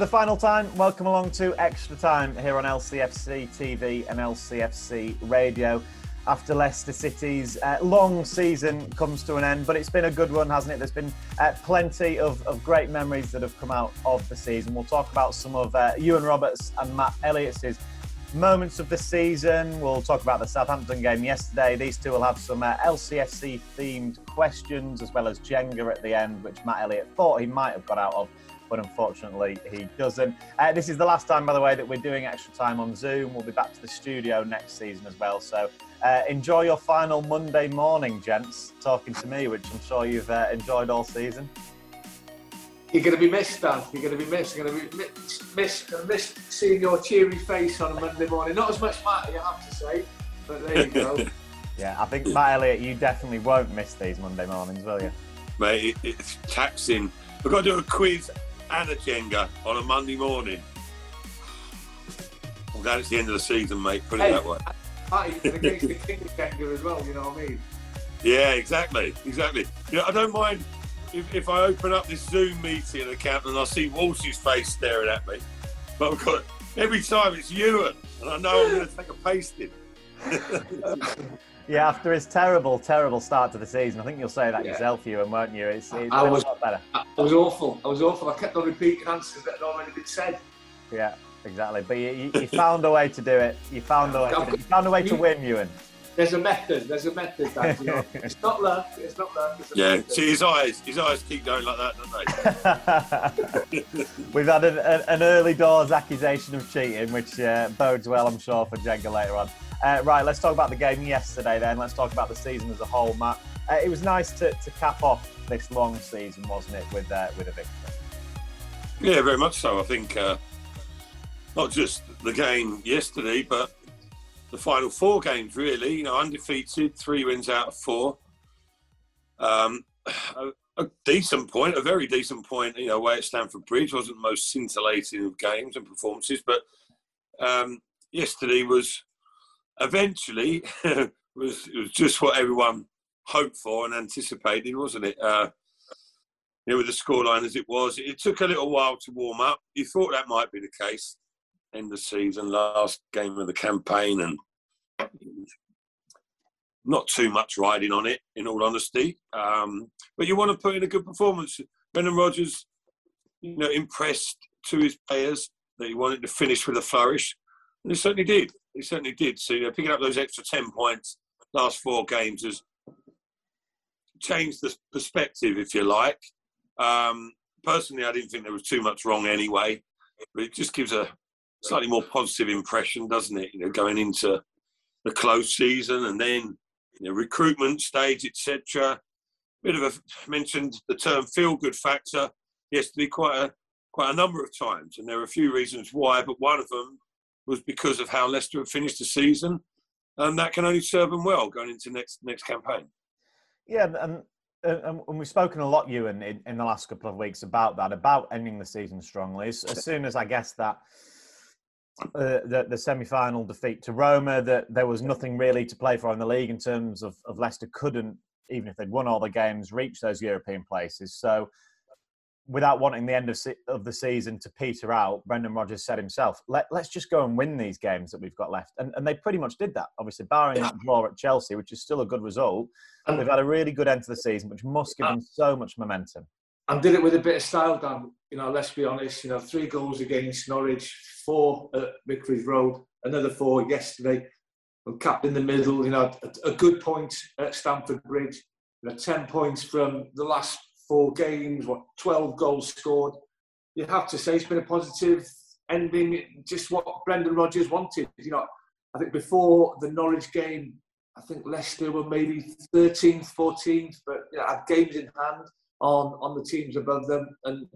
the final time, welcome along to Extra Time here on LCFC TV and LCFC Radio. After Leicester City's uh, long season comes to an end, but it's been a good one, hasn't it? There's been uh, plenty of, of, great memories that have come out of the season. We'll talk about some of uh, Ewan Roberts and Matt Elliott's moments of the season. We'll talk about the Southampton game yesterday. These two will have some uh, LCFC themed questions as well as Jenga at the end, which Matt Elliott thought he might have got out of but unfortunately he doesn't. Uh, this is the last time, by the way, that we're doing extra time on Zoom. We'll be back to the studio next season as well. So uh, enjoy your final Monday morning, gents, talking to me, which I'm sure you've uh, enjoyed all season. You're going to be missed, Dan. You're going to be missed. You're going to be missed, missed seeing your cheery face on a Monday morning. Not as much Matt, you have to say, but there you go. yeah, I think Matt Elliott, you definitely won't miss these Monday mornings, will you? Mate, it's taxing. We've got to do a quiz and a Jenga on a Monday morning. I'm glad it's the end of the season, mate. Put it hey, that way. against the king of Jenga as well. You know what I mean? Yeah, exactly, exactly. You know, I don't mind if, if I open up this Zoom meeting account and I see Walsh's face staring at me, but I've got every time it's Ewan, and I know I'm going to take a pasting. Yeah, after his terrible, terrible start to the season, I think you'll say that yeah. yourself, Ewan, won't you? It's, it's I was, a lot better. I was awful. I was awful. I kept on repeating answers that had already been said. Yeah, exactly. But you, you, you found a way to do it. You found a way. To, you found a way to win, Ewan. There's a method. There's a method. That, you know, it's not luck. It's not luck. yeah. Method. See his eyes. His eyes keep going like that, don't they? We've had an, an, early doors accusation of cheating, which uh, bodes well, I'm sure, for Jenga later on. Uh, right, let's talk about the game yesterday then. Let's talk about the season as a whole, Matt. Uh, it was nice to, to cap off this long season, wasn't it, with uh, with a victory? Yeah, very much so. I think uh, not just the game yesterday, but the final four games, really. You know, undefeated, three wins out of four. Um, a, a, decent point, a very decent point, you know, away at Stamford Bridge. Wasn't the most scintillating of games and performances, but um, yesterday was eventually was was just what everyone hoped for and anticipated, wasn't it? Uh, you know, with the scoreline as it was, it took a little while to warm up. You thought that might be the case. End of season, last game of the campaign, and not too much riding on it, in all honesty. Um, but you want to put in a good performance. Brendan Rodgers, you know, impressed to his players that he wanted to finish with a flourish, and he certainly did. He certainly did. So you know, picking up those extra ten points last four games has changed the perspective, if you like. Um, personally, I didn't think there was too much wrong anyway, but it just gives a slightly more positive impression, doesn't it? You know, going into the close season and then you know, recruitment stage, etc. Bit of a mentioned the term feel good factor yesterday quite a quite a number of times, and there are a few reasons why, but one of them was because of how Leicester had finished the season, and that can only serve them well going into next next campaign. Yeah, and and we've spoken a lot, Ewan, in, in the last couple of weeks about that, about ending the season strongly. As, as soon as I guess that uh, the, the semi-final defeat to Roma, that there was nothing really to play for in the league in terms of, of Leicester couldn't, even if they'd won all the games, reach those European places. So without wanting the end of, se- of the season to peter out, Brendan Rodgers said himself, Let, us just go and win these games that we've got left. And, and they pretty much did that, obviously, barring that draw at Chelsea, which is still a good result. And they've had a really good end to the season, which must give them so much momentum. And did it with a bit of style, Dan. You know, let's be honest, you know, three goals against Norwich, four at Vicarage Road, another four yesterday, and capped in the middle, you know, a, a good point at Stamford Bridge, you know, 10 points from the last four games, what, 12 goals scored. You have to say it's been a positive ending, just what Brendan Rodgers wanted. You know, I think before the Norwich game, I think Leicester were maybe 13th, 14th, but you know, had games in hand on, on the teams above them. And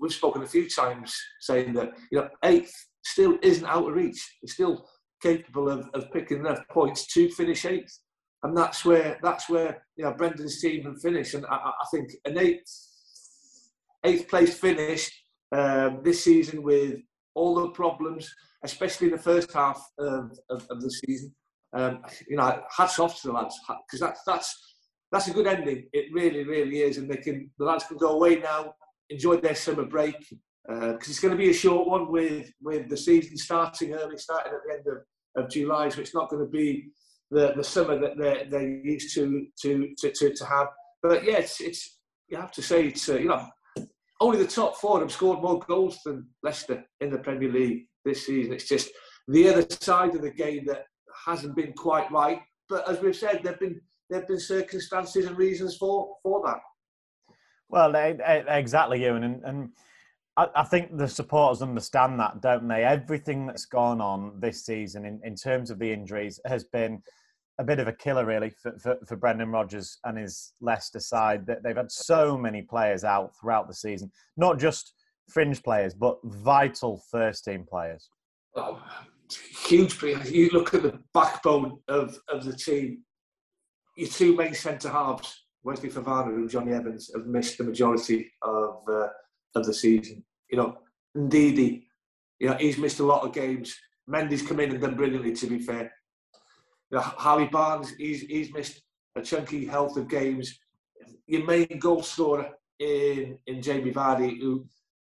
we've spoken a few times saying that, you know, eighth still isn't out of reach. It's still capable of, of picking enough points to finish eighth and that's where that's where you know Brendan's team have finished, and I, I think an eighth eighth place finish um, this season with all the problems, especially in the first half of, of, of the season. Um, you know, hats off to the lads because that's that's that's a good ending. It really, really is, and they can the lads can go away now, enjoy their summer break, because uh, it's going to be a short one with with the season starting early, starting at the end of, of July. So it's not going to be the, the summer that they're, they're used to to, to, to, to have. But yeah, it's, it's you have to say it's uh, you know only the top four have scored more goals than Leicester in the Premier League this season. It's just the other side of the game that hasn't been quite right. But as we've said, there've been there've been circumstances and reasons for for that. Well, exactly, Ewan, and, and I, think the supporters understand that, don't they? Everything that's gone on this season in, in terms of the injuries has been a bit of a killer, really, for, for, for Brendan Rodgers and his Leicester side. That they've had so many players out throughout the season, not just fringe players, but vital first team players. Oh, huge. You look at the backbone of, of the team. Your two main centre halves, Wesley Fofana and Jonny Evans, have missed the majority of uh, of the season. You know, Ndidi, you know, he's missed a lot of games. Mendy's come in and done brilliantly, to be fair. You know, Harvey Barnes, he's, he's missed a chunky health of games. Your main goal scorer in, in Jamie Vardy, who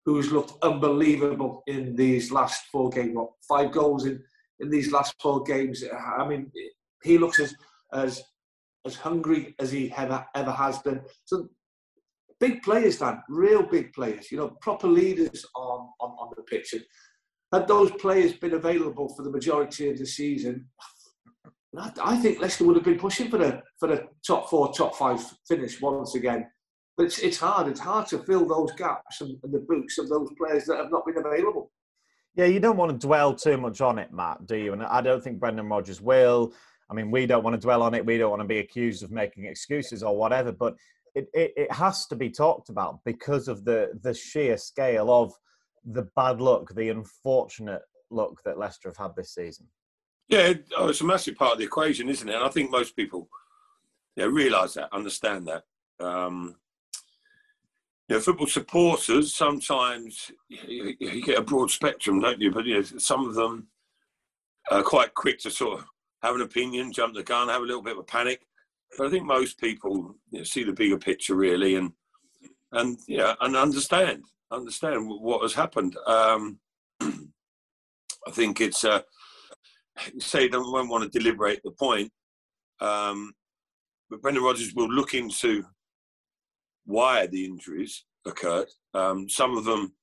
who's looked unbelievable in these last four games. What, five goals in, in these last four games. I mean, he looks as as as hungry as he ever ever has been. So big players, Dan, real big players. You know, proper leaders on on, on the pitch. And had those players been available for the majority of the season, I think Leicester would have been pushing for the for the top four, top five finish once again. But it's, it's hard. It's hard to fill those gaps and, and the boots of those players that have not been available. Yeah, you don't want to dwell too much on it, Matt, do you? And I don't think Brendan Rodgers will. I mean, we don't want to dwell on it. We don't want to be accused of making excuses or whatever. But it, it, it has to be talked about because of the the sheer scale of the bad luck, the unfortunate luck that Leicester have had this season. Yeah, oh, it's a massive part of the equation, isn't it? And I think most people yeah, realise that, understand that. Um, you know, football supporters sometimes you, you, get a broad spectrum, don't you? But you know, some of them are quite quick to sort of have an opinion, jump the gun, have a little bit of a panic. But I think most people you know, see the bigger picture really, and and yeah, and understand understand what has happened. Um, I think it's uh, say they won't want to deliberate the point, um, but Brendan Rodgers will look into why the injuries occurred. Um, some of them,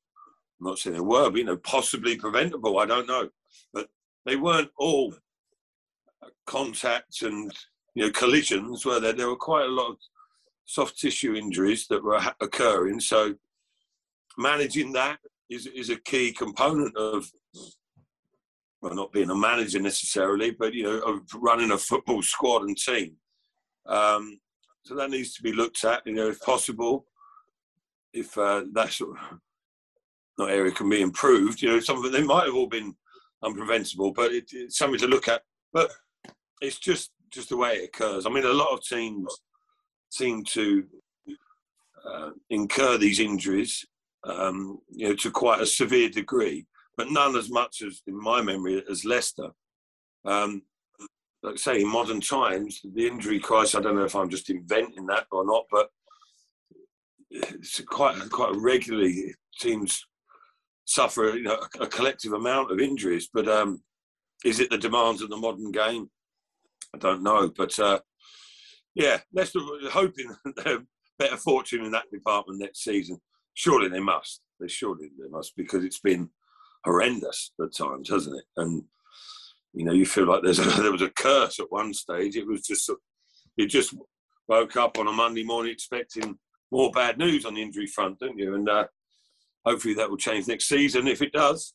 I'm not saying they were, but you know, possibly preventable. I don't know, but they weren't all contact and you know collisions were there. There were quite a lot of soft tissue injuries that were occurring. So managing that is is a key component of well, not being a manager necessarily, but you know, running a football squad and team. Um, so that needs to be looked at. You know, if possible, if uh, that sort of not area can be improved. You know, some of them they might have all been unpreventable, but it, it's something to look at. But it's just just the way it occurs. I mean, a lot of teams seem to uh, incur these injuries, um, you know, to quite a severe degree, but none as much as, in my memory, as Leicester. Um, like I say, in modern times, the injury crisis, I don't know if I'm just inventing that or not, but it's quite quite regularly teams suffer you know, a, collective amount of injuries. But um, is it the demands of the modern game? I don't know, but uh, yeah, Leicester hoping better fortune in that department next season. Surely they must. They surely they must because it's been horrendous at times, hasn't it? And you know, you feel like there's a, there was a curse at one stage. It was just you just woke up on a Monday morning expecting more bad news on the injury front, don't you? And uh, hopefully that will change next season. If it does,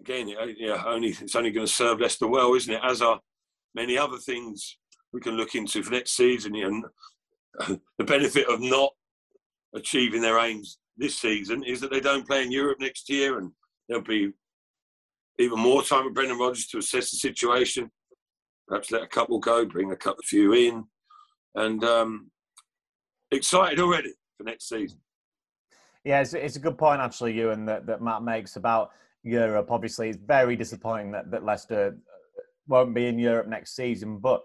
again, yeah, only it's only going to serve Leicester well, isn't it? As are many other things we can look into for next season. And the benefit of not achieving their aims this season is that they don't play in Europe next year, and there'll be even more time with Brendan Rodgers to assess the situation. Perhaps let a couple go, bring a couple few in, and um, excited already for next season. Yeah, it's, it's a good point actually, Ewan, that, that Matt makes about Europe. Obviously, it's very disappointing that, that Leicester won't be in Europe next season. But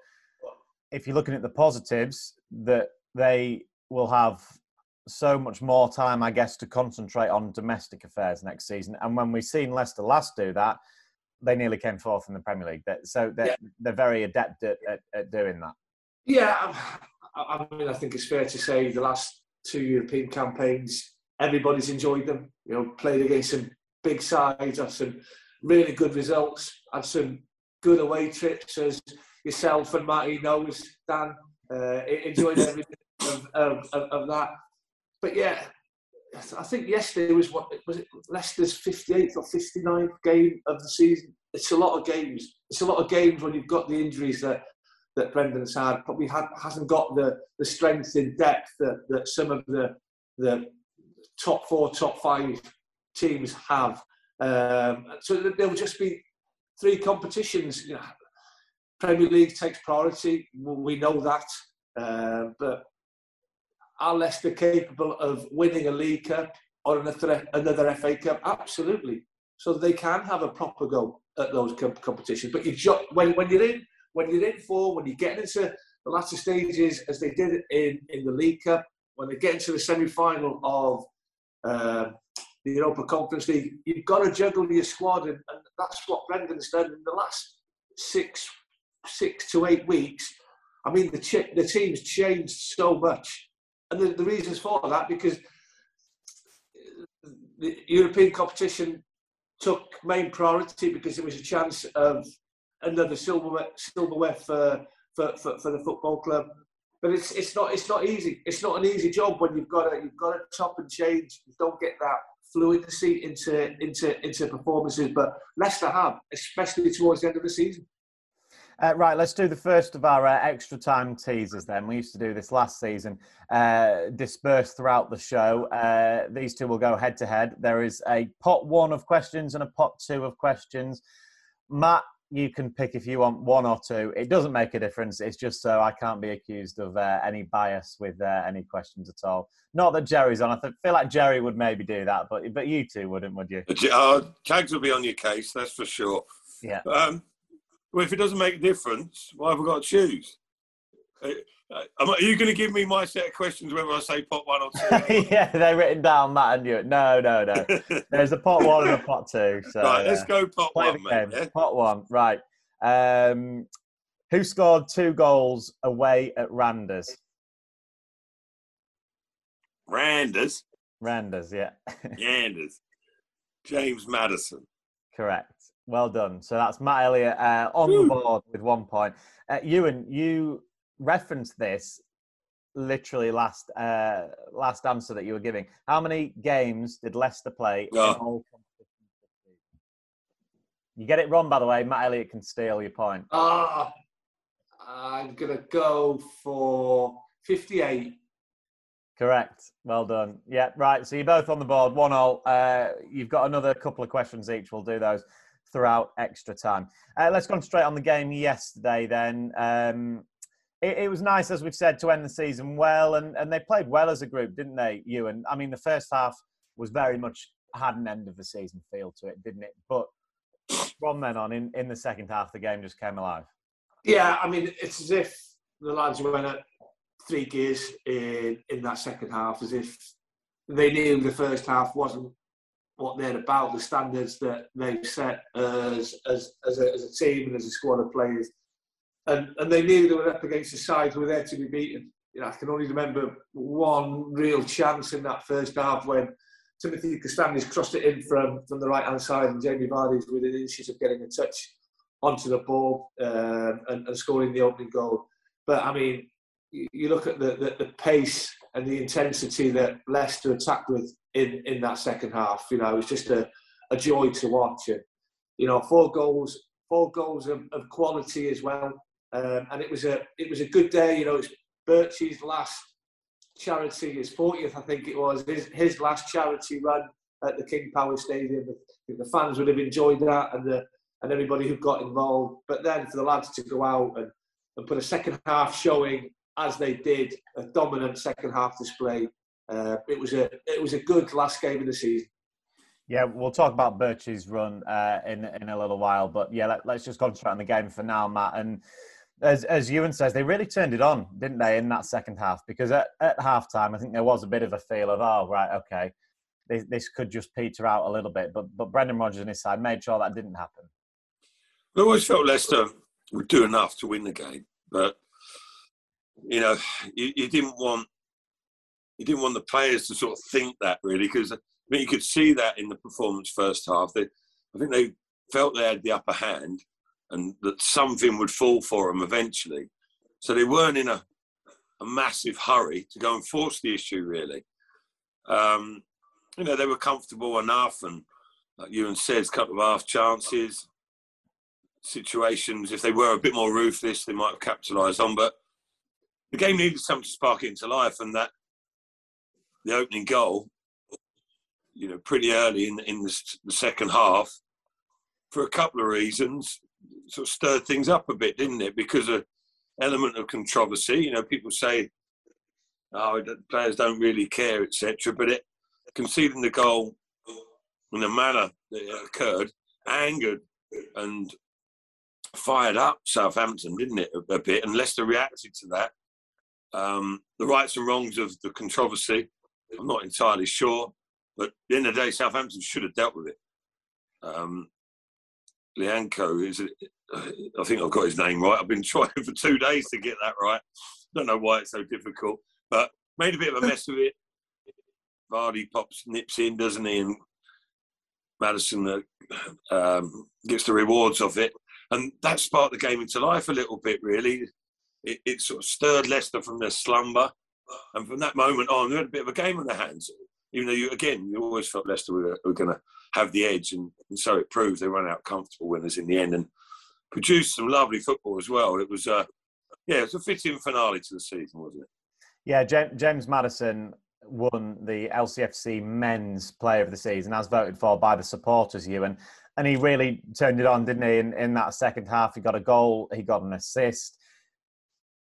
if you're looking at the positives, that they will have so much more time, I guess, to concentrate on domestic affairs next season. And when we've seen Leicester last do that, they nearly came fourth in the Premier League. So they're, yeah. they're very adept at, at, at, doing that. Yeah, I, I mean, I think it's fair to say the last two European campaigns, everybody's enjoyed them. You know, played against some big sides, had some really good results, had some good away trips, as yourself and Matty knows, Dan. Uh, enjoyed everything of, of, of, of that. But yeah, I think yesterday was what was it Leicester's 58th or 59th game of the season. It's a lot of games. It's a lot of games when you've got the injuries that that Brendan's had. Probably had, hasn't got the, the strength in depth that, that some of the the top four, top five teams have. Um, so there'll just be three competitions. You know, Premier League takes priority. We know that, uh, but are Leicester capable of winning a League Cup or another, another FA Cup? Absolutely. So they can have a proper go at those competitions. But you when, when you're in when you're in for when you get into the latter stages, as they did in, in the League Cup, when they get into the semi-final of um, the Europa Conference League, you've got to juggle your squad, and, and that's what Brendan's done in the last six six to eight weeks. I mean, the ch- the team's changed so much and the, the reasons for that because the European competition took main priority because it was a chance of another silverware, silverware for, for, for, for, the football club. But it's, it's not it's not easy. It's not an easy job when you've got to you've got to chop and change. You don't get that fluidity into into into performances. But Leicester have, especially towards the end of the season. Uh, right, let's do the first of our uh, extra time teasers then. We used to do this last season, uh, dispersed throughout the show. Uh, these two will go head to head. There is a pot one of questions and a pot two of questions. Matt, you can pick if you want one or two. It doesn't make a difference. It's just so I can't be accused of uh, any bias with uh, any questions at all. Not that Jerry's on. I feel like Jerry would maybe do that, but but you two wouldn't, would you? Uh, tags will be on your case, that's for sure. Yeah. Um, well, if it doesn't make a difference, why have I got to choose? Uh, uh, are you going to give me my set of questions whether I say pot one or two? yeah, they're written down, Matt and you. No, no, no. There's a pot one and a pot two. So, right, let's go pot one, mate. Yeah? Pot one, right. Um, who scored two goals away at Randers? Randers? Randers, yeah. Randers. James Maddison. Correct. Well done. So that's Matt Elliott uh, on Woo. the board with one point. Uh, Ewan, you referenced this literally last uh, last answer that you were giving. How many games did Leicester play in all competitions You get it wrong, by the way. Matt Elliott can steal your point. Ah, I'm gonna go for 58. Correct. Well done. Yeah, right. So you're both on the board. One all. Uh, you've got another couple of questions each. We'll do those throughout extra time. Uh, let's concentrate on the game yesterday then. Um, it, it, was nice, as we've said, to end the season well, and, and they played well as a group, didn't they, Ewan? I mean, the first half was very much had an end of the season feel to it, didn't it? But from then on, in, in the second half, the game just came alive. Yeah, I mean, it's as if the lads went at three gears in, in that second half, as if they knew the first half wasn't what they're about, the standards that they've set as as as a, as a team and as a squad of players, and and they knew they were up against the sides who were there to be beaten. You know, I can only remember one real chance in that first half when Timothy Castagne crossed it in from from the right hand side, and Jamie Vardy's within inches of getting a touch onto the ball um, and, and scoring the opening goal. But I mean, you look at the, the, the, pace and the intensity that Leicester attacked with in, in that second half. You know, it was just a, a joy to watch. And, you know, four goals, four goals of, of quality as well. Um, and it was a it was a good day. You know, it's Birchie's last charity, his 40th, I think it was, his, his last charity run at the King Power Stadium. The fans would have enjoyed that and the and everybody who got involved. But then for the lads to go out and, and put a second half showing as they did, a dominant second half display. Uh, it was a it was a good last game of the season. Yeah, we'll talk about Birch's run uh, in in a little while, but yeah, let, us just concentrate on the game for now, Matt. And as as Ewan says, they really turned it on, didn't they, in that second half? Because at, at halftime, I think there was a bit of a feel of, oh, right, okay, this, this could just peter out a little bit. But but Brendan Rodgers and his side made sure that didn't happen. I always felt Leicester would do enough to win the game, but you know, you, you didn't want you didn't want the players to sort of think that really, because I mean, you could see that in the performance first half. I think they felt they had the upper hand, and that something would fall for them eventually. So they weren't in a, a massive hurry to go and force the issue really. Um, you know, they were comfortable enough, and like Ewan says, a couple of half chances, situations. If they were a bit more ruthless, they might have capitalised on. But the game needed something to spark it into life, and that the opening goal, you know, pretty early in in the, the second half, for a couple of reasons, sort of stirred things up a bit, didn't it? Because of element of controversy. You know, people say, "Oh, the players don't really care," etc. But it conceding the goal in the manner that it occurred angered and fired up Southampton, didn't it, a, a bit? And Leicester reacted to that. Um, the rights and wrongs of the controversy, I'm not entirely sure. But at the end of the day, Southampton should have dealt with it. Um, Lyanco is, I think I've got his name right. I've been trying for two days to get that right. Don't know why it's so difficult, but made a bit of a mess of it. Vardy pops, nips in, doesn't he? And Maddison uh, um, gets the rewards of it. And that sparked the game into life a little bit, really. It, it sort of stirred Leicester from their slumber. And from that moment on, they had a bit of a game on their hands. Even though, you again, you always felt Leicester were, were going to have the edge. And, and, so it proved they ran out comfortable winners in the end and produced some lovely football as well. It was, uh, yeah, it was a fitting finale to the season, wasn't it? Yeah, James Maddison won the LCFC Men's Player of the Season, as voted for by the supporters. You and and he really turned it on, didn't he? In, in that second half, he got a goal, he got an assist,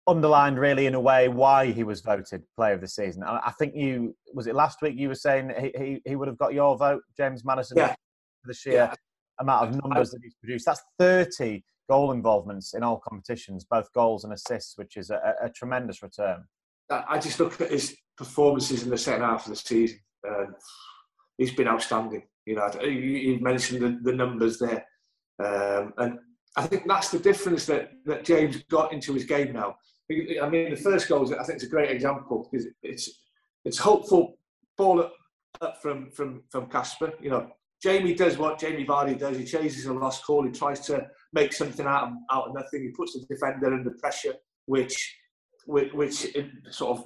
underlined really in a way why he was voted Player of the Season. I think you was it last week you were saying he he, he would have got your vote, James Maddison, yeah. for the sheer yeah. amount of numbers that he's produced. That's thirty goal involvements in all competitions, both goals and assists, which is a, a tremendous return. I just look at his performances in the second half of the season. Uh, he's been outstanding. You know, you, mentioned the, the numbers there, um, and I think that's the difference that, that James got into his game now. I mean, the first goal, I think, it's a great example because it's it's hopeful ball up, from from from Kasper. You know, Jamie does what Jamie Vardy does. He chases a lost call. He tries to make something out of, out of nothing. He puts the defender under pressure, which which, which sort of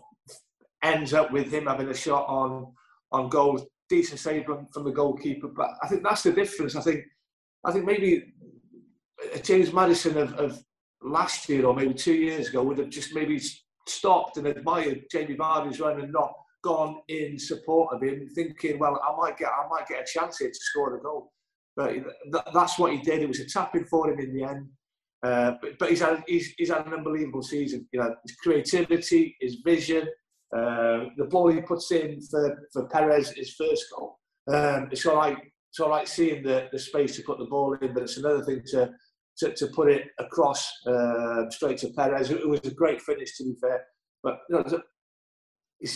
ends up with him having a shot on on goal. Decent save from from the goalkeeper, but I think that's the difference. I think I think maybe James Maddison of, of last year or maybe two years ago would have just maybe stopped and admired Jamie Vardy's run and not gone in support of him, thinking, well, I might get I might get a chance here to score the goal. But that's what he did. It was a tapping for him in the end. Uh, but, but he's had he's, he's had an unbelievable season. You know, his creativity, his vision, uh, the ball he puts in for, for Perez, his first goal. Um, it's all right. It's all right seeing the, the space to put the ball in, but it's another thing to to, to put it across uh, straight to Perez. It was a great finish, to be fair. But you, know,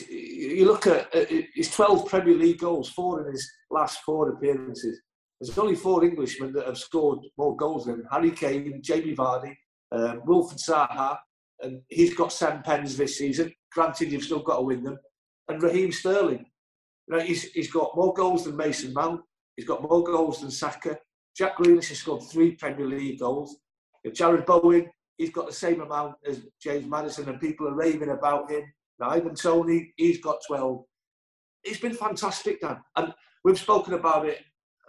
you look at his 12 Premier League goals, four in his last four appearances. There's only four Englishmen that have scored more goals than Harry Kane, Jamie Vardy, um, Wilfried Zaha, and he's got seven pens this season. Granted, you've still got to win them. And Raheem Sterling, you know, he's, he's got more goals than Mason Mount. He's got more goals than Saka. Jack Grealish has scored three Premier League goals. If Jarrod Bowen, he's got the same amount as James Maddison, and people are raving about him. Now, Ivan Toney, he's got 12. It's been fantastic, Dan. And we've spoken about it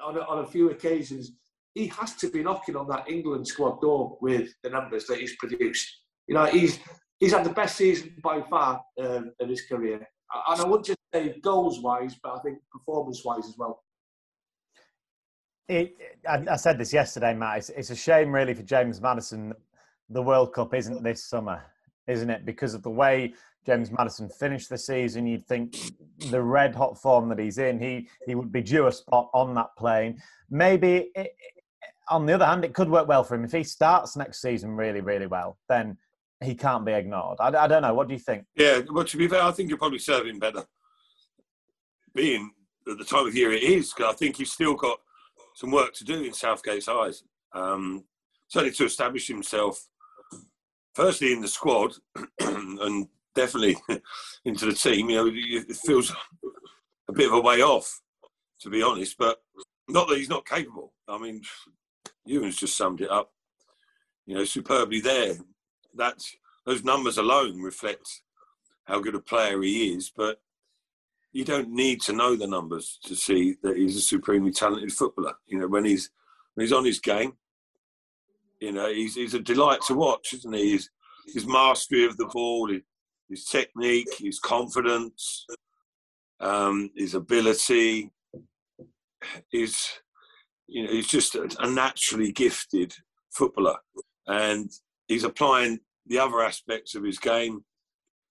on a, on a few occasions, he has to be knocking on that England squad door with the numbers that he's produced. You know, he's he's had the best season by far um, of his career, and I wouldn't just say goals wise, but I think performance wise as well. It, I, I, said this yesterday, Matt. It's, it's a shame, really, for James Maddison. The World Cup isn't this summer, isn't it? Because of the way James Maddison finished the season, you'd think the red hot form that he's in, he he would be due a spot on that plane. Maybe it, on the other hand, it could work well for him if he starts next season really, really well. Then he can't be ignored. I, I don't know. What do you think? Yeah, well, to be fair, I think you're probably serving better being at the time of year it is. I think you've still got some work to do in Southgate's eyes. Um, certainly to establish himself, firstly in the squad, and definitely into the team. You know, it feels a bit of a way off, to be honest. But not that he's not capable. I mean, Ewan's just summed it up. You know, superbly there. That's those numbers alone reflect how good a player he is. But you don't need to know the numbers to see that he's a supremely talented footballer. You know, when he's when he's on his game, you know, he's he's a delight to watch, isn't he? His, his mastery of the ball, his technique, his confidence, um, his ability, is you know he's just a, a naturally gifted footballer, and he's applying the other aspects of his game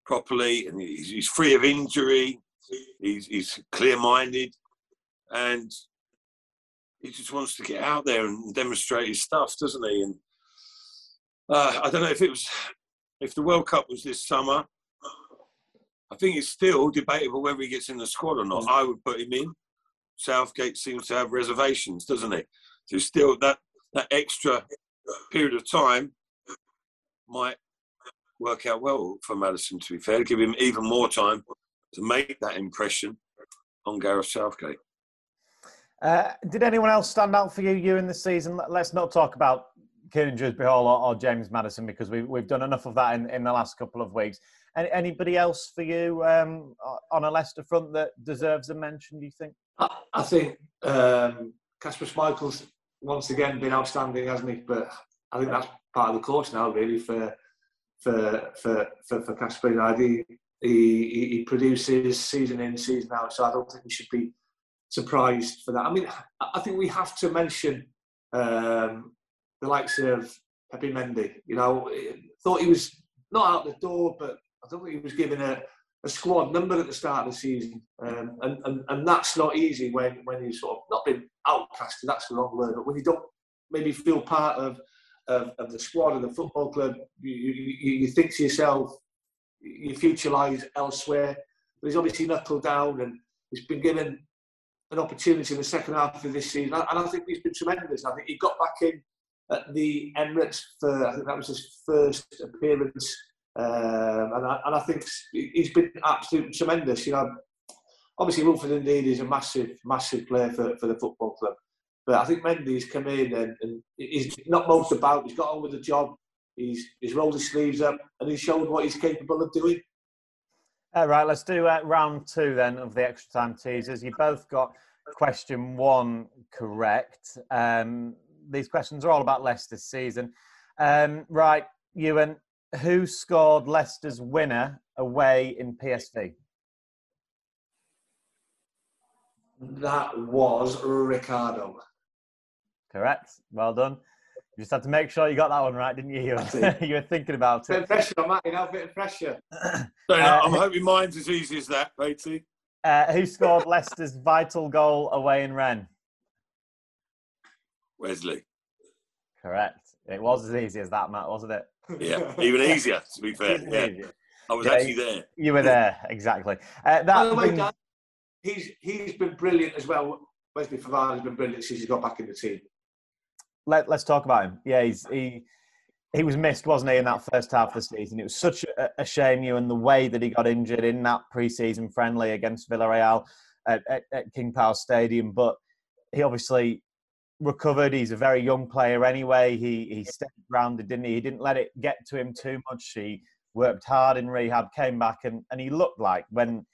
properly, and he's, he's free of injury. He's, he's clear-minded, and he just wants to get out there and demonstrate his stuff, doesn't he? And uh, I don't know if it was if the World Cup was this summer. I think it's still debatable whether he gets in the squad or not. Mm. I would put him in. Southgate seems to have reservations, doesn't he? So still that that extra period of time might work out well for Maddison. To be fair, give him even more time to make that impression on Gareth Southgate. Uh, did anyone else stand out for you, you in the season? Let's not talk about Kiernan Dewsbury Hall or, or, James Maddison because we, we've done enough of that in, in the last couple of weeks. Any, anybody else for you um, on a Leicester front that deserves a mention, do you think? I, I think um, Kasper Schmeichel's once again been outstanding, hasn't he? But I think that's part of the course now, really, for for for for, for Kasper. You know, he, he, produces season in, season out, so I don't think we should be surprised for that. I mean, I think we have to mention um, the likes of Pepe Mendy. You know, thought he was not out the door, but I don't think he was given a, a squad number at the start of the season, um, and, and and that's not easy when when you sort of not been outcasted. That's the wrong word, but when you don't maybe feel part of of, of the squad of the football club, you, you, you think to yourself, your future lies elsewhere. But he's obviously knuckled down and he's been given an opportunity in the second half of this season, and I think he's been tremendous. I think he got back in at the Emirates for I think that was his first appearance, um, and, I, and I think he's been absolutely tremendous. You know, obviously Wilfred Ndidi is a massive, massive player for, for the football club, but I think Mendy's come in and, and he's not most about. He's got on with the job. He's he's rolled his sleeves up and he's shown what he's capable of doing. All right, let's do uh, round two then of the extra time teasers. You both got question one correct. Um, these questions are all about Leicester's season. Um, right, Ewan, who scored Leicester's winner away in PSV? That was Ricardo. Correct. Well done. You just had to make sure you got that one right, didn't you? You were, you were thinking about it. Bit of pressure on Matt, you know, a bit of pressure. uh, I'm hoping mine's as easy as that, matey. Uh, who scored Leicester's vital goal away in Rennes? Wesley. Correct. It was as easy as that, Matt, wasn't it? Yeah, even easier, to be fair. yeah. I was yeah, actually there. You were there, exactly. Uh, that By the way, Dan, he's, he's been brilliant as well. Wesley Fofana has been brilliant since he got back in the team let, us talk about him. Yeah, he he was missed, wasn't he, in that first half of the season? It was such a, a shame, you, and the way that he got injured in that pre-season friendly against Villarreal at, at, at King Power Stadium. But he obviously recovered. He's a very young player anyway. He he stayed grounded, didn't he? He didn't let it get to him too much. He worked hard in rehab, came back, and, and he looked like when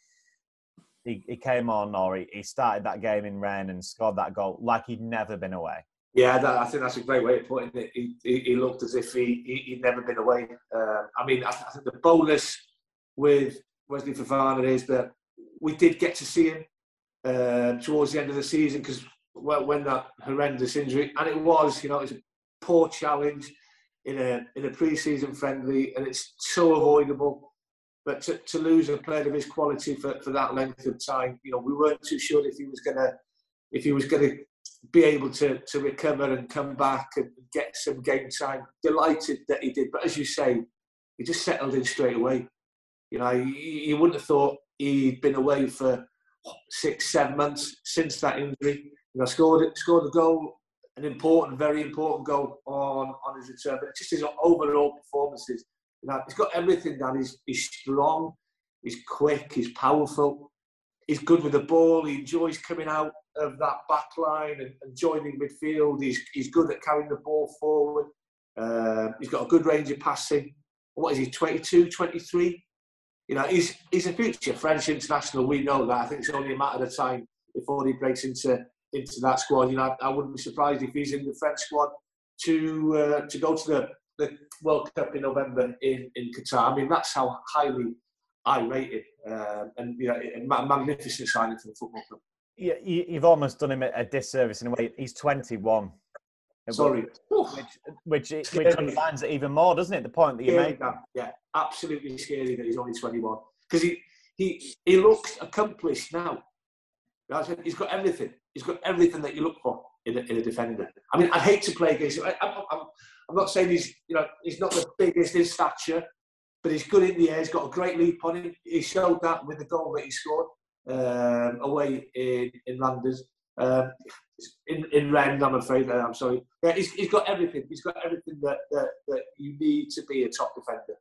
he, he came on or he, he started that game in Rennes and scored that goal like he'd never been away. Yeah, that, I think that's a great way of putting it. He, he, he looked as if he, he, would never been away. Uh, I mean, I, I, think the bonus with Wesley Fofana is that we did get to see him uh, towards the end of the season because when that horrendous injury, and it was, you know, it was a poor challenge in a in a pre-season friendly, and it's so avoidable. But to, to lose a player of his quality for, for that length of time, you know, we weren't too sure if he was gonna if he was gonna be able to to recover and come back and get some game time. Delighted that he did, but as you say, he just settled in straight away. You know, you, wouldn't have thought he'd been away for six, seven months since that injury. You know, scored scored a goal, an important, very important goal on on his return. But just his overall performances. You know, he's got everything. That he's he's strong, he's quick, he's powerful, he's good with the ball. He enjoys coming out of that back line and, and joining midfield. He's he's good at carrying the ball forward. Uh, he's got a good range of passing. What is he? 22, 23? You know, he's he's a future French international. We know that. I think it's only a matter of time before he breaks into into that squad. You know, I, I wouldn't be surprised if he's in the French squad to uh, to go to the, the World Cup in November in, in Qatar. I mean, that's how highly I rate it, uh, and you know, a magnificent signing for the football club. Yeah, you've almost done him a disservice in a way. He's 21. Sorry, which which, which underlines it even more, doesn't it? The point that you made. Yeah, absolutely scary that he's only 21 because he he he looks accomplished now. He's got everything. He's got everything that you look for in a, in a defender. I mean, I'd hate to play against him. I, I'm, I'm, I'm not saying he's you know he's not the biggest in stature, but he's good in the air. He's got a great leap on him. He showed that with the goal that he scored um, away in in Landers. Um, in in Rennes, I'm afraid. Uh, I'm sorry. Yeah, he's, he's got everything. He's got everything that, that that you need to be a top defender.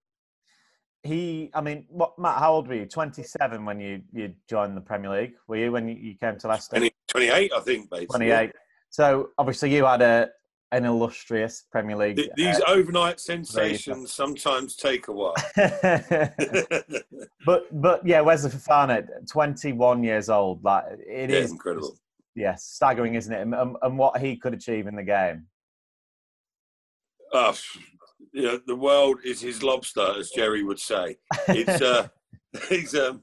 He, I mean, what, Matt, how old were you? 27 when you, you joined the Premier League, were you, when you, you came to Leicester? 28, I think, basically. 28. So, obviously, you had a, an illustrious Premier League. These uh, overnight sensations sometimes take a while. but but yeah, Wesley Fofana, 21 years old. Like it yeah, is incredible. Yes, staggering, isn't it? And, and, what he could achieve in the game. You know, the world is his lobster, as Jerry would say. It's uh, he's um,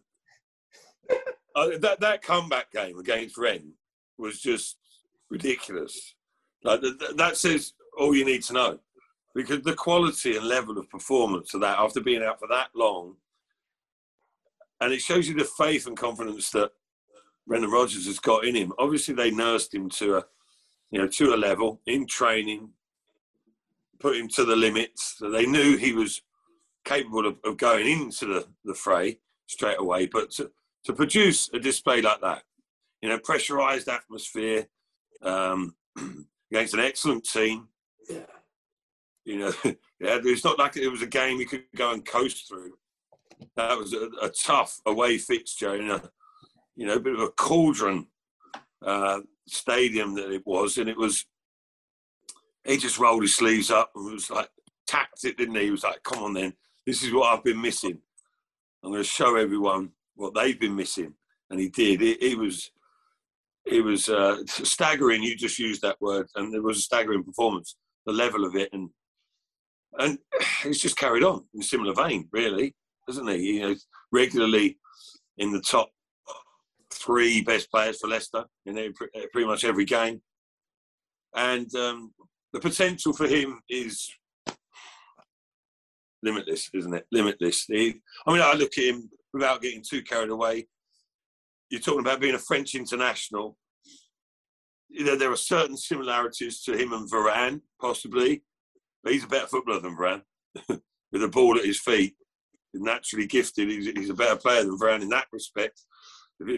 uh, that that comeback game against Rennes was just ridiculous. Like that says all you need to know, because the quality and level of performance of that after being out for that long, and it shows you the faith and confidence that Brendan Rodgers has got in him. Obviously, they nursed him to a, you know, to a level in training, put him to the limits. So they knew he was capable of, of going into the, the fray straight away. But to, to produce a display like that, you know, pressurised atmosphere um, against an excellent team, Yeah. you know, yeah, it's not like it was a game you could go and coast through. That was a, a tough away fixture in a you know, a bit of a cauldron uh, stadium that it was, and it was. He just rolled his sleeves up and was like tapped it, didn't he? He was like, "Come on, then, this is what I've been missing. I'm going to show everyone what they've been missing," and he did. It, it was, it was uh, staggering. You just used that word, and it was a staggering performance. The level of it, and and he's just carried on in a similar vein, really, doesn't he? You know, regularly in the top three best players for Leicester in every, pretty much every game. And um, the potential for him is limitless, isn't it? Limitless. He, I mean, I look at him without getting too carried away. You're talking about being a French international. You know, there are certain similarities to him and Varane, possibly, he's a better footballer than Varane with a ball at his feet. Naturally gifted. He's, he's a better player than Varane in that respect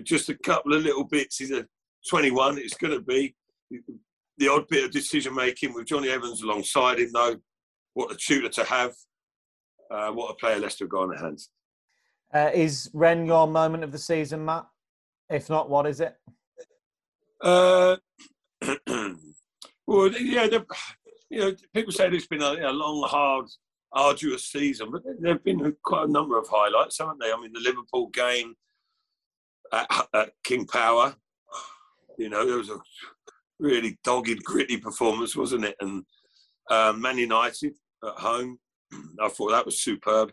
just a couple of little bits. He's a 21. It's going to be the odd bit of decision making with Jonny Evans alongside him, though. What a tutor to have. Uh, what a player Leicester have got on their hands. Uh, is Rennes your moment of the season, Matt? If not, what is it? Uh, well, yeah, you know, people say it's been a, long, hard, arduous season, but there have been quite a number of highlights, haven't they? I mean, the Liverpool game, at, at King Power. You know, there was a really dogged, gritty performance, wasn't it? And um, Man United at home, I thought that was superb.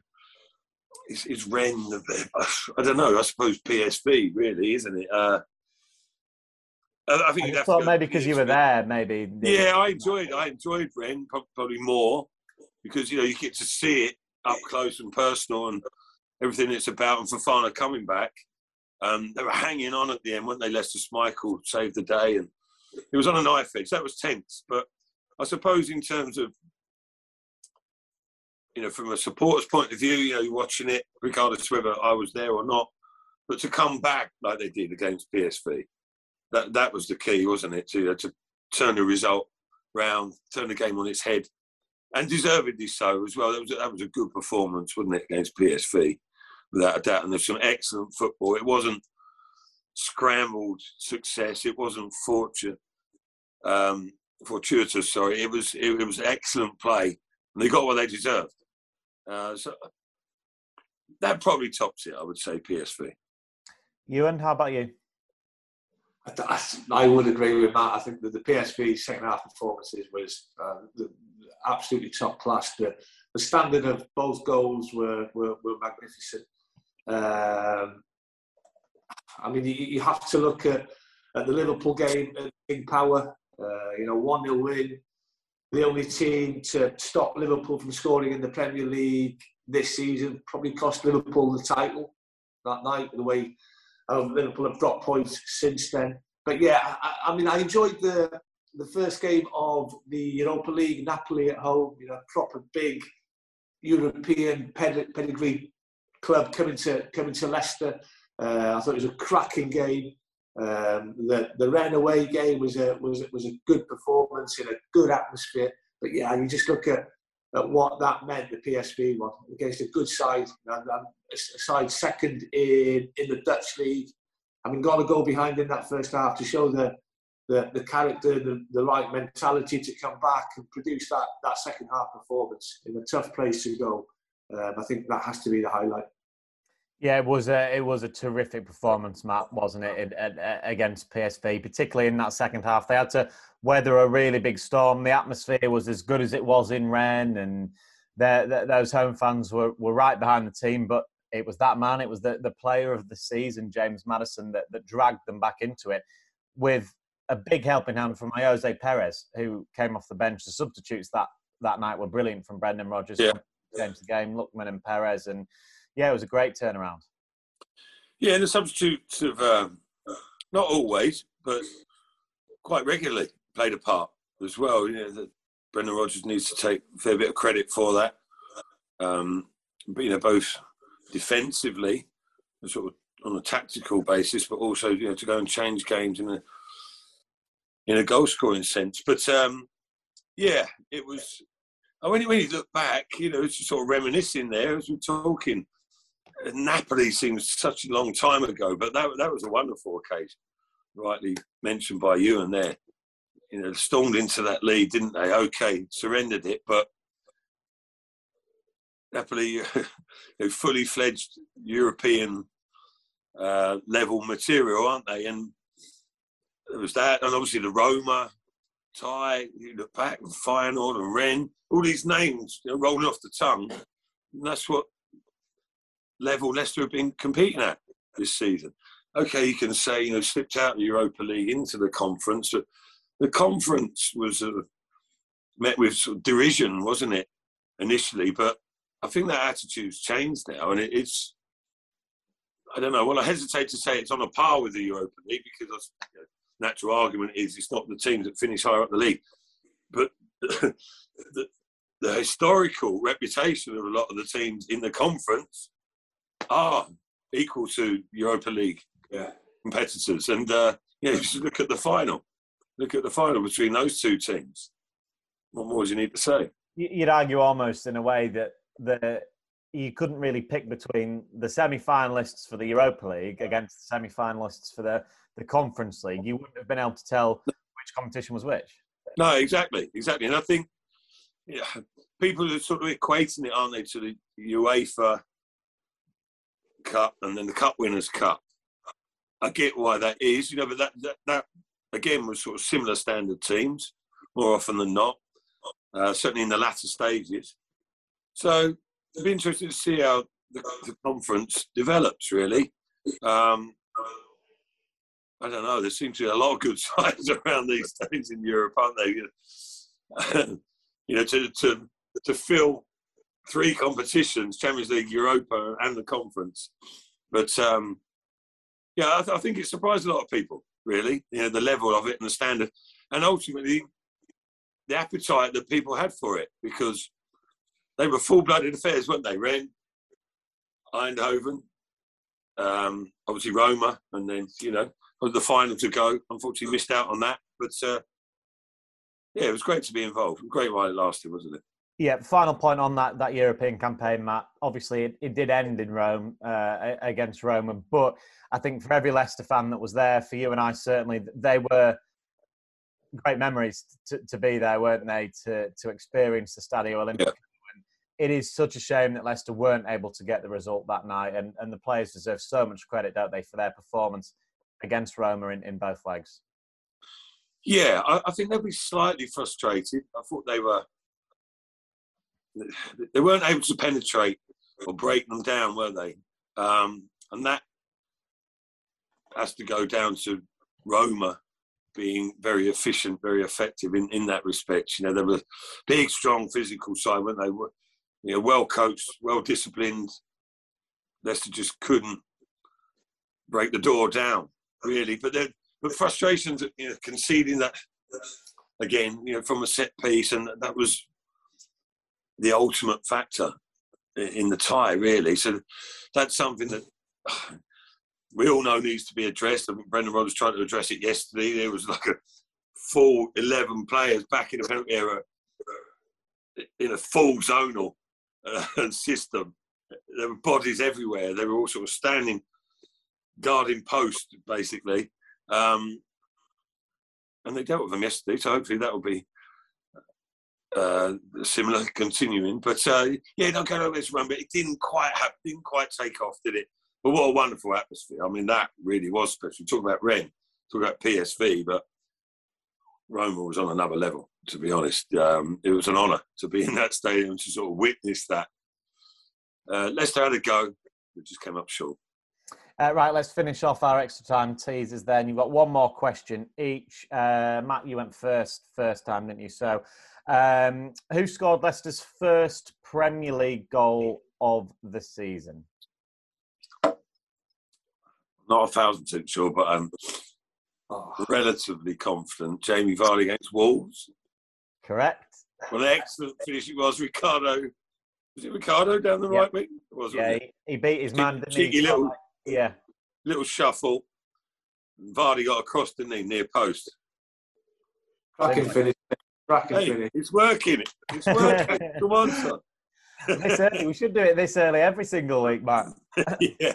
It's, it's Rennes, I don't know, I suppose PSV, really, isn't it? Uh, I think I thought maybe because you were there, maybe. Yeah, I enjoyed. I enjoyed Rennes probably more because you know you get to see it up close and personal and everything it's about. And Fofana coming back, um, they were hanging on at the end, weren't they? Leicester Schmeichel saved the day, and it was on a knife edge. That was tense. But I suppose in terms of you know, from a supporter's point of view, you know, you're watching it, regardless whether I was there or not. But to come back like they did against PSV, that that was the key, wasn't it? To to turn the result round, turn the game on its head, and deservedly so as well. That was that was a good performance, wasn't it, against PSV, without a doubt. And there's some excellent football. It wasn't scrambled success. It wasn't fortune, um, fortuitous. Sorry, it was it was excellent play, and they got what they deserved. Uh, so that probably tops it, I would say, PSV. Ewan, how about you? I, I would agree with Matt. I think that the PSV second half performances was uh, the, absolutely top class. The, the standard of both goals were were, were magnificent. Um, I mean, you, you, have to look at, at the Liverpool game at King Power. Uh, you know, one 0 win, the only team to stop Liverpool from scoring in the Premier League this season. Probably cost Liverpool the title that night. The way um, Liverpool have dropped points since then. But yeah, I, I, mean, I enjoyed the the first game of the Europa League, Napoli at home. You know, proper big European pedigree club coming to coming to Leicester. Uh, I thought it was a cracking game. Um, the the Rennes away game was a was was a good performance in a good atmosphere. But yeah, you just look at, at what that meant. The PSV one against a good side, a side second in in the Dutch league. I mean, got to go behind in that first half to show the the, the character, the, the right mentality to come back and produce that that second half performance in a tough place to go. Um, I think that has to be the highlight. Yeah, it was a it was a terrific performance, Matt, wasn't it, it, it, against PSV, particularly in that second half. They had to weather a really big storm. The atmosphere was as good as it was in Rennes, and those home fans were, were right behind the team. But it was that man, it was the, the player of the season, James Maddison, that, that dragged them back into it with a big helping hand from Ayoze Perez, who came off the bench. The substitutes that, that night were brilliant from Brendan Rodgers, yeah. James the game, Lookman and Perez. And yeah, it was a great turnaround. Yeah, and the substitutes have um, not always, but quite regularly played a part as well. You know, that Brendan Rodgers needs to take a fair bit of credit for that. Um, but, you know, both defensively, sort of on a tactical basis, but also you know to go and change games in a in a goal scoring sense. But um, yeah, it was. When you, when you look back, you know, it's sort of reminiscing there as we're talking. Napoli seems such a long time ago, but that that was a wonderful occasion, rightly mentioned by you and there. You know, stormed into that lead, didn't they? Okay, surrendered it, but Napoli, know, fully fledged European uh, level material, aren't they? And there was that, and obviously the Roma, Ty, you look back, and Feyenoord and Rennes, all these names you know, rolling off the tongue. And that's what level Leicester have been competing at this season. Okay, you can say, you know, slipped out of the Europa League into the conference. But the conference was uh, met with sort of derision, wasn't it, initially? But I think that attitude's changed now, and it, it's. I don't know. Well, I hesitate to say it's on a par with the Europa League because you know, natural argument is it's not the teams that finish higher up the league, but the, the historical reputation of a lot of the teams in the conference are equal to Europa League yeah. competitors. And uh, yeah, just look at the final. Look at the final between those two teams. What more do you need to say? You'd argue almost in a way that the you couldn't really pick between the semi-finalists for the Europa League against the semi-finalists for the, the Conference League. You wouldn't have been able to tell which competition was which. No, exactly, exactly. And I think yeah, people are sort of equating it, aren't they, to the UEFA Cup and then the Cup Winners' Cup. I get why that is, you know, but that, that, that again was sort of similar standard teams more often than not, uh, certainly in the latter stages. So it'd be interesting to see how the, the conference develops, really. Um, I don't know. There seems to be a lot of good sides around these days in Europe, aren't they? you know, to to to fill three competitions: Champions League, Europa, and the conference. But um, yeah, I, th- I, think it surprised a lot of people. Really, you know, the level of it and the standard. and ultimately the appetite that people had for it because they were full-blooded affairs, weren't they? Rennes, Eindhoven, um, obviously Roma, and then you know the final to go. Unfortunately, missed out on that, but uh, yeah, it was great to be involved. Great while it lasted, wasn't it? Yeah, final point on that that European campaign, Matt. Obviously, it, it did end in Rome uh, against Roma, but I think for every Leicester fan that was there, for you and I certainly, they were great memories to, to be there, weren't they? To to experience the Stadio Olimpico. Yeah. It is such a shame that Leicester weren't able to get the result that night, and, and the players deserve so much credit, don't they, for their performance against Roma in, in both legs. Yeah, I, I think they'll be slightly frustrated. I thought they were they weren't able to penetrate or break them down, were they? Um, and that has to go down to Roma being very efficient, very effective in, in that respect. You know, they were big, strong, physical side, weren't they? Were, you know, well coached, well disciplined. Leicester just couldn't break the door down, really. But then, but frustrations, you know, conceding that again, you know, from a set piece, and that was the ultimate factor in the tie, really. So that's something that we all know needs to be addressed. Think Brendan Rodgers tried to address it yesterday. There was like a full 11 players back in the penalty area in a full zonal uh, system. There were bodies everywhere. They were all sort of standing, guarding post, basically. Um, and they dealt with them yesterday, so hopefully that will be uh, similar continuing. But uh, yeah, don't get over this run, but it didn't quite have, didn't quite take off, did it? But what a wonderful atmosphere. I mean, that really was special. Talk about Rennes, talk about PSV, but Roma was on another level, to be honest. Um, it was an honour to be in that stadium to sort of witness that. Uh, Leicester had a go, we just came up short. Uh, right, let's finish off our extra time teasers then. You've got one more question each. Uh, Matt, you went first first time, didn't you? So, um, who scored Leicester's first Premier League goal of the season? not a thousand percent sure, but I'm oh. relatively confident. Jamie Vardy against Wolves. Correct. Well, excellent finish it was. Ricardo, was it Ricardo down the right wing? Was, yeah, he, he, beat his man. Cheeky little, yeah, little shuffle. Vardy got across, didn't he, near post? Cracking finish. Cracking hey, finish. It's working. It's working. Come on, son. this early. We should do it this early every single week, man. yeah.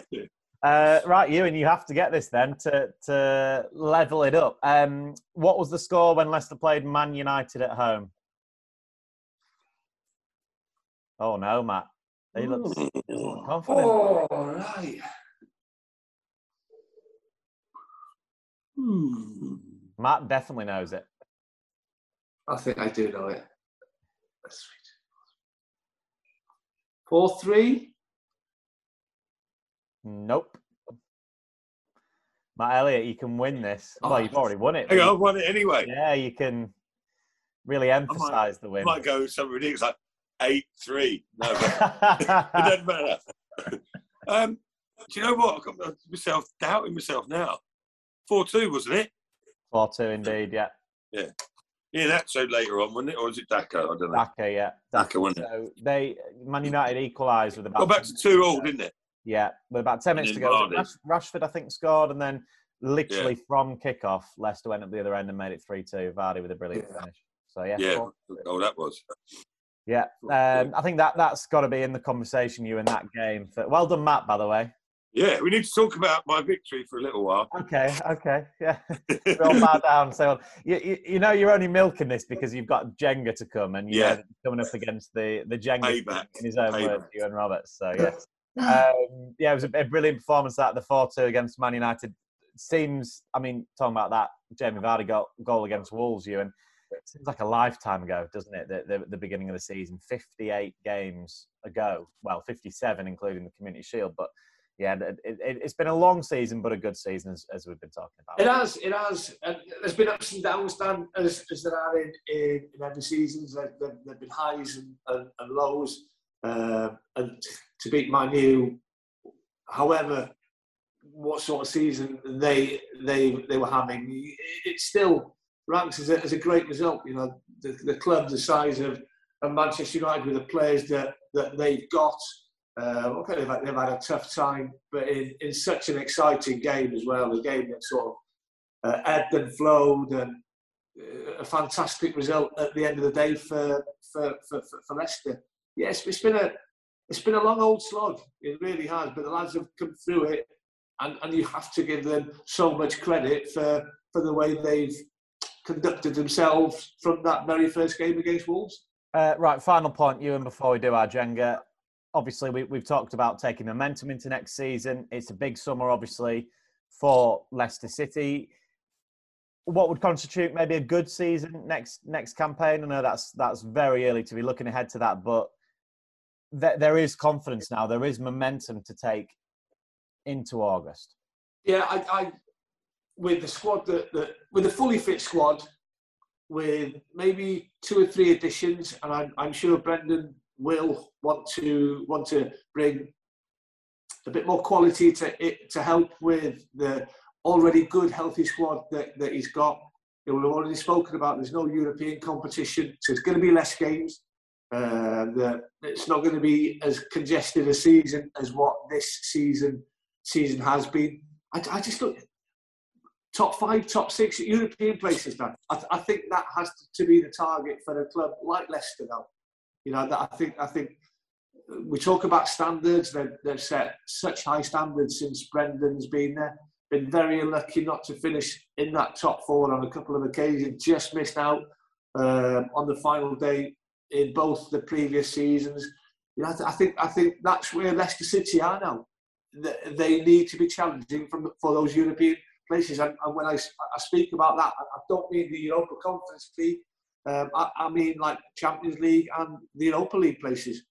Uh, right, you and you have to get this then to to level it up. Um, what was the score when Leicester played Man United at home? Oh no, Matt. He looks mm. confident. Oh right. Hmm. Matt definitely knows it. I think I do know it. Four three. Nope. Matt Elliott, you can win this. Oh, well, you've already won it. Hey, I've won it anyway. Yeah, you can really emphasise the win. I might go something ridiculous like eight three. No, it doesn't matter. um, do you know what? I've got myself doubting myself now. Four two, wasn't it? Four two, indeed. Yeah. Yeah. Yeah, that showed later on, wasn't it? Or was it Daka? I don't know. Daka, yeah. Daka, wasn't so it? They Man United equalised with about. Got back to two all, didn't it? Yeah, with about 10 minutes to go. Rash, Rashford, I think, scored, and then literally yeah. from kickoff, Leicester went up the other end and made it 3 2. Vardy with a brilliant yeah. finish. So, yeah. Yeah. Oh, that was. Yeah. Um, I think that, that's got to be in the conversation, you, in that game. For, well done, Matt, by the way. Yeah, we need to talk about my victory for a little while. Okay, okay, yeah. we all bow down. So you, you, you, know you're only milking this because you've got Jenga to come and you're yeah. coming up against the the Jenga Payback. in his own Payback. words, Ewan Roberts. So yes, um, yeah, it was a, a, brilliant performance at the four-two against Man United. Seems, I mean, talking about that Jamie Vardy got goal against Wolves, you and it seems like a lifetime ago, doesn't it? The, the, the, beginning of the season, 58 games ago. Well, 57, including the Community Shield. But yeah, it, has been a long season, but a good season, as, as, we've been talking about. It has, it has. And there's been ups and downs, Dan, as, as there are in, in, in every season. There, there, have been highs and, and, and lows. Uh, and to beat my new, however, what sort of season they they they were having, it still ranks as a, as a great result. You know, the, the club the size of, of Manchester United with the players that, that they've got. Uh, okay, they've, had, they've had a tough time, but in, in such an exciting game as well, a game that sort of uh, ebbed and flowed, and uh, a fantastic result at the end of the day for for, for, for Leicester. Yes, it's been a it's been a long old slog. It really has, but the lads have come through it, and, and you have to give them so much credit for for the way they've conducted themselves from that very first game against Wolves. Uh, right, final point, Ewan, before we do our Jenga. Obviously, we, we've talked about taking momentum into next season. It's a big summer, obviously, for Leicester City. What would constitute maybe a good season next next campaign? I know that's that's very early to be looking ahead to that, but th- there is confidence now. There is momentum to take into August. Yeah, I, I with the squad that, that with a fully fit squad, with maybe two or three additions, and I'm, I'm sure Brendan will want to want to bring a bit more quality to it to help with the already good healthy squad that, that he's got. We've already spoken about there's no European competition, so it's going to be less games. Uh, the, it's not going to be as congested a season as what this season season has been. I, I just look top five, top six European places now. I, th- I, think that has to be the target for a club like Leicester now. You know, that I think I think we talk about standards. They've, they've set such high standards since Brendan's been there. Been very unlucky not to finish in that top four on a couple of occasions. Just missed out um, on the final day in both the previous seasons. You know, I, th- I think I think that's where Leicester City are now. They need to be challenging from for those European places. And, and when I, I, speak about that, I don't mean the Europa Conference League. Um, I, I, mean like Champions League and the Europa League places.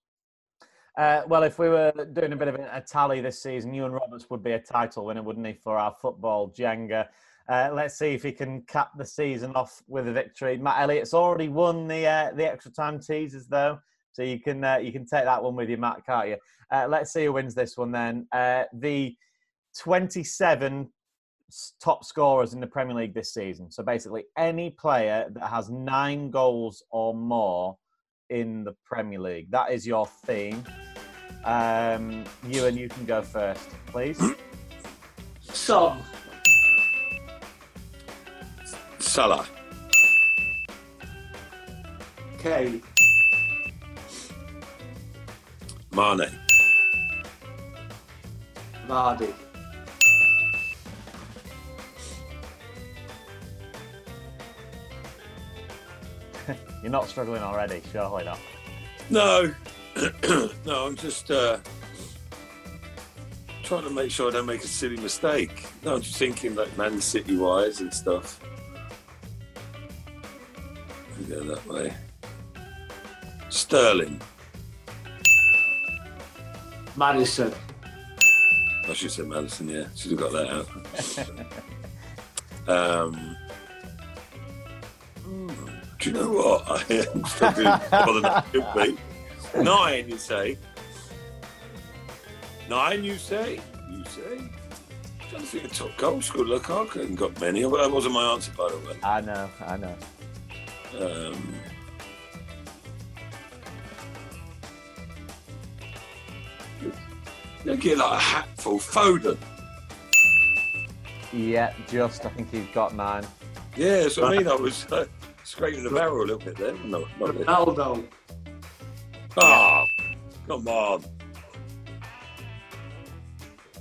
Uh, well, if we were doing a bit of a, tally this season, Ewan Roberts would be a title winner, wouldn't he, for our football Jenga? Uh, let's see if he can cap the season off with a victory. Matt Elliott's already won the uh, the extra time teasers though, so you can uh, you can take that one with you, Matt, can't you? Uh, let's see who wins this one then. Uh, the 27 top scorers in the Premier League this season. So basically, any player that has nine goals or more in the Premier League. That is your theme. Um, you and you can go first, please. Son. Salah. Kane. Mane. Vardy. You're not struggling already, surely not. No, no, I'm just uh, trying to make sure I don't make a silly mistake. No, I'm just thinking like Man City wise and stuff. We go that way. Sterling. Maddison. I should say Maddison, yeah. Should have got that out. um, do you know what? I am struggling more than I should be. Nine, you say? Nine, you say? You say? I don't think a top goal scorer. Lukaku hasn't got many. That wasn't my answer, by the way. I know, I know. Um, you get like a hatful. Foden. Yeah, just. I think he's got nine. Yeah, so I mean. I was. Uh, scraping the barrel a little bit there. No, not Ronaldo. Oh, ah, come on.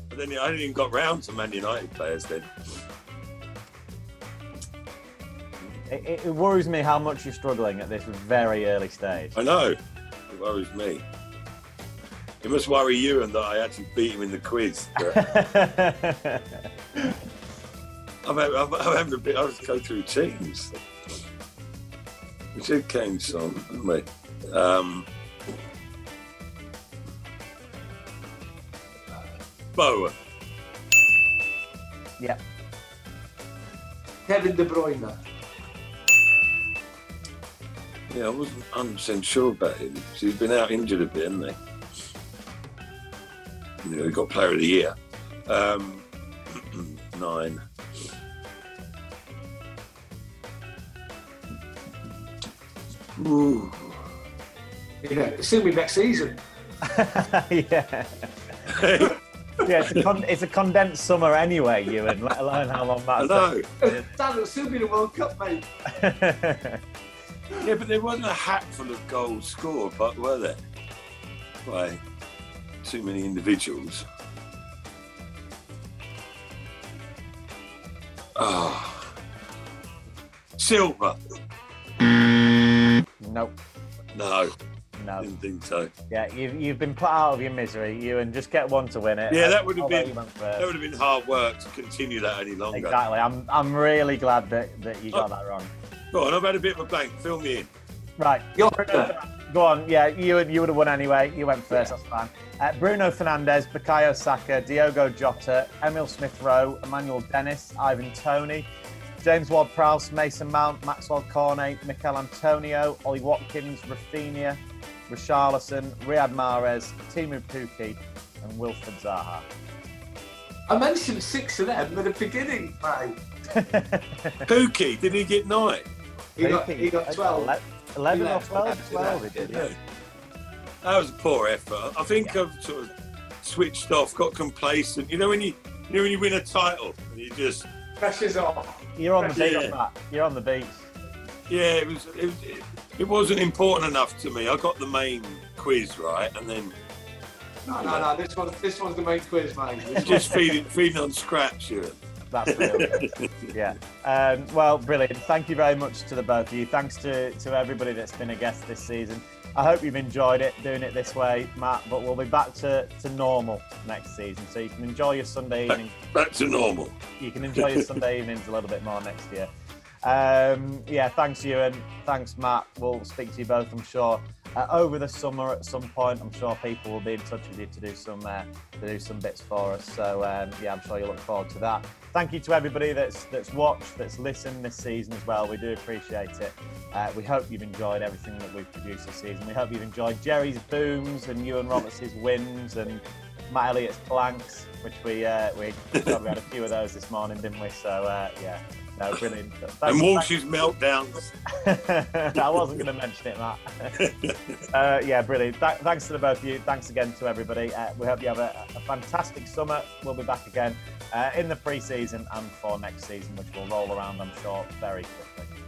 But then I hadn't even got round to Man United players then. It, it, worries me how much you're struggling at this very early stage. I know. It worries me. It must worry you and that I actually beat him in the quiz. I'm, I'm, I'm having a bit. I was go through teams. We did Kane's song, didn't we? Um, Bowen. Yeah. Kevin De Bruyne. Yeah, I wasn't 100% sure about him. He's been out injured a bit, hasn't he? You know, he got Player of the Year. Um, nine. Ooh. Yeah, it's still be next season. yeah. Yeah, it's a, con- it's a condensed summer anyway, Ewan, let alone how long I that's know. Dan, it'll still be the World Cup, mate. Yeah, but there wasn't a hat full of goals scored, but were there? By too many individuals. Ah. Silver. Nope, No, no. didn't think so. Yeah, you've, you've been put out of your misery, Ewan. Just get one to win it. Yeah, that would have been- you win first. That would have been hard work to continue that any longer. Exactly. I'm, I'm really glad that, that you got that wrong. Go on, I've had a bit of a blank. Fill me in. Right. You're Go on. Yeah, you would you would have won anyway. You went first. That's fine. Uh, Bruno Fernandes, Bukayo Saka, Diogo Jota, Emile Smith Rowe, Emmanuel Dennis, Ivan Toney, James Ward-Prowse, Mason Mount, Maxwell Cornet, Michail Antonio, Ollie Watkins, Raphinha, Richarlison, Riyad Mahrez, Teemu Pukki, and Wilfried Zaha. I mentioned six of them at the beginning, mate. Pukki, did he get nine? He got, he got 12. Ele- Eleven or Eleven. twelve? Twelve. He did. Yeah. Yeah. That was a poor effort. I think I've sort of switched off, got complacent. You know when you, you know when you win a title, and you just Pressure's off. You're on the beach, Yeah. Matt. You're on the beach. yeah, it was it, was- it, it wasn't important enough to me. I got the main quiz right, and then No, no, no. This one, this one's the main quiz, mate. Just feeding feeding on scraps. Yeah. That's real. good. yeah. Um, well, brilliant. Thank you very much to the both of you. Thanks to, to everybody that's been a guest this season. I hope you've enjoyed it doing it this way, Matt. But we'll be back to, to normal next season, so you can enjoy your Sunday evening. Back to normal. You can enjoy your Sunday evenings a little bit more next year. Um, yeah, thanks, Ewan. Thanks, Matt. We'll speak to you both, I'm sure, uh, over the summer at some point. I'm sure people will be in touch with you to do some uh, to do some bits for us. So um, yeah, I'm sure you look forward to that. Thank you to everybody that's that's watched, that's listened this season as well. We do appreciate it. Uh, we hope you've enjoyed everything that we've produced this season. We hope you've enjoyed Jerry's booms and Ewan Roberts' wins and Matt Elliott's planks, which we uh, we, we had a few of those this morning, didn't we? So uh, yeah, no, brilliant. And Thanks- Walsh's meltdowns. I wasn't going to mention it, Matt. uh, yeah, brilliant. Th- thanks to the both of you. Thanks again to everybody. Uh, we hope you have a, a fantastic summer. We'll be back again uh, in the pre-season and for next season, which will roll around, I'm sure, very quickly.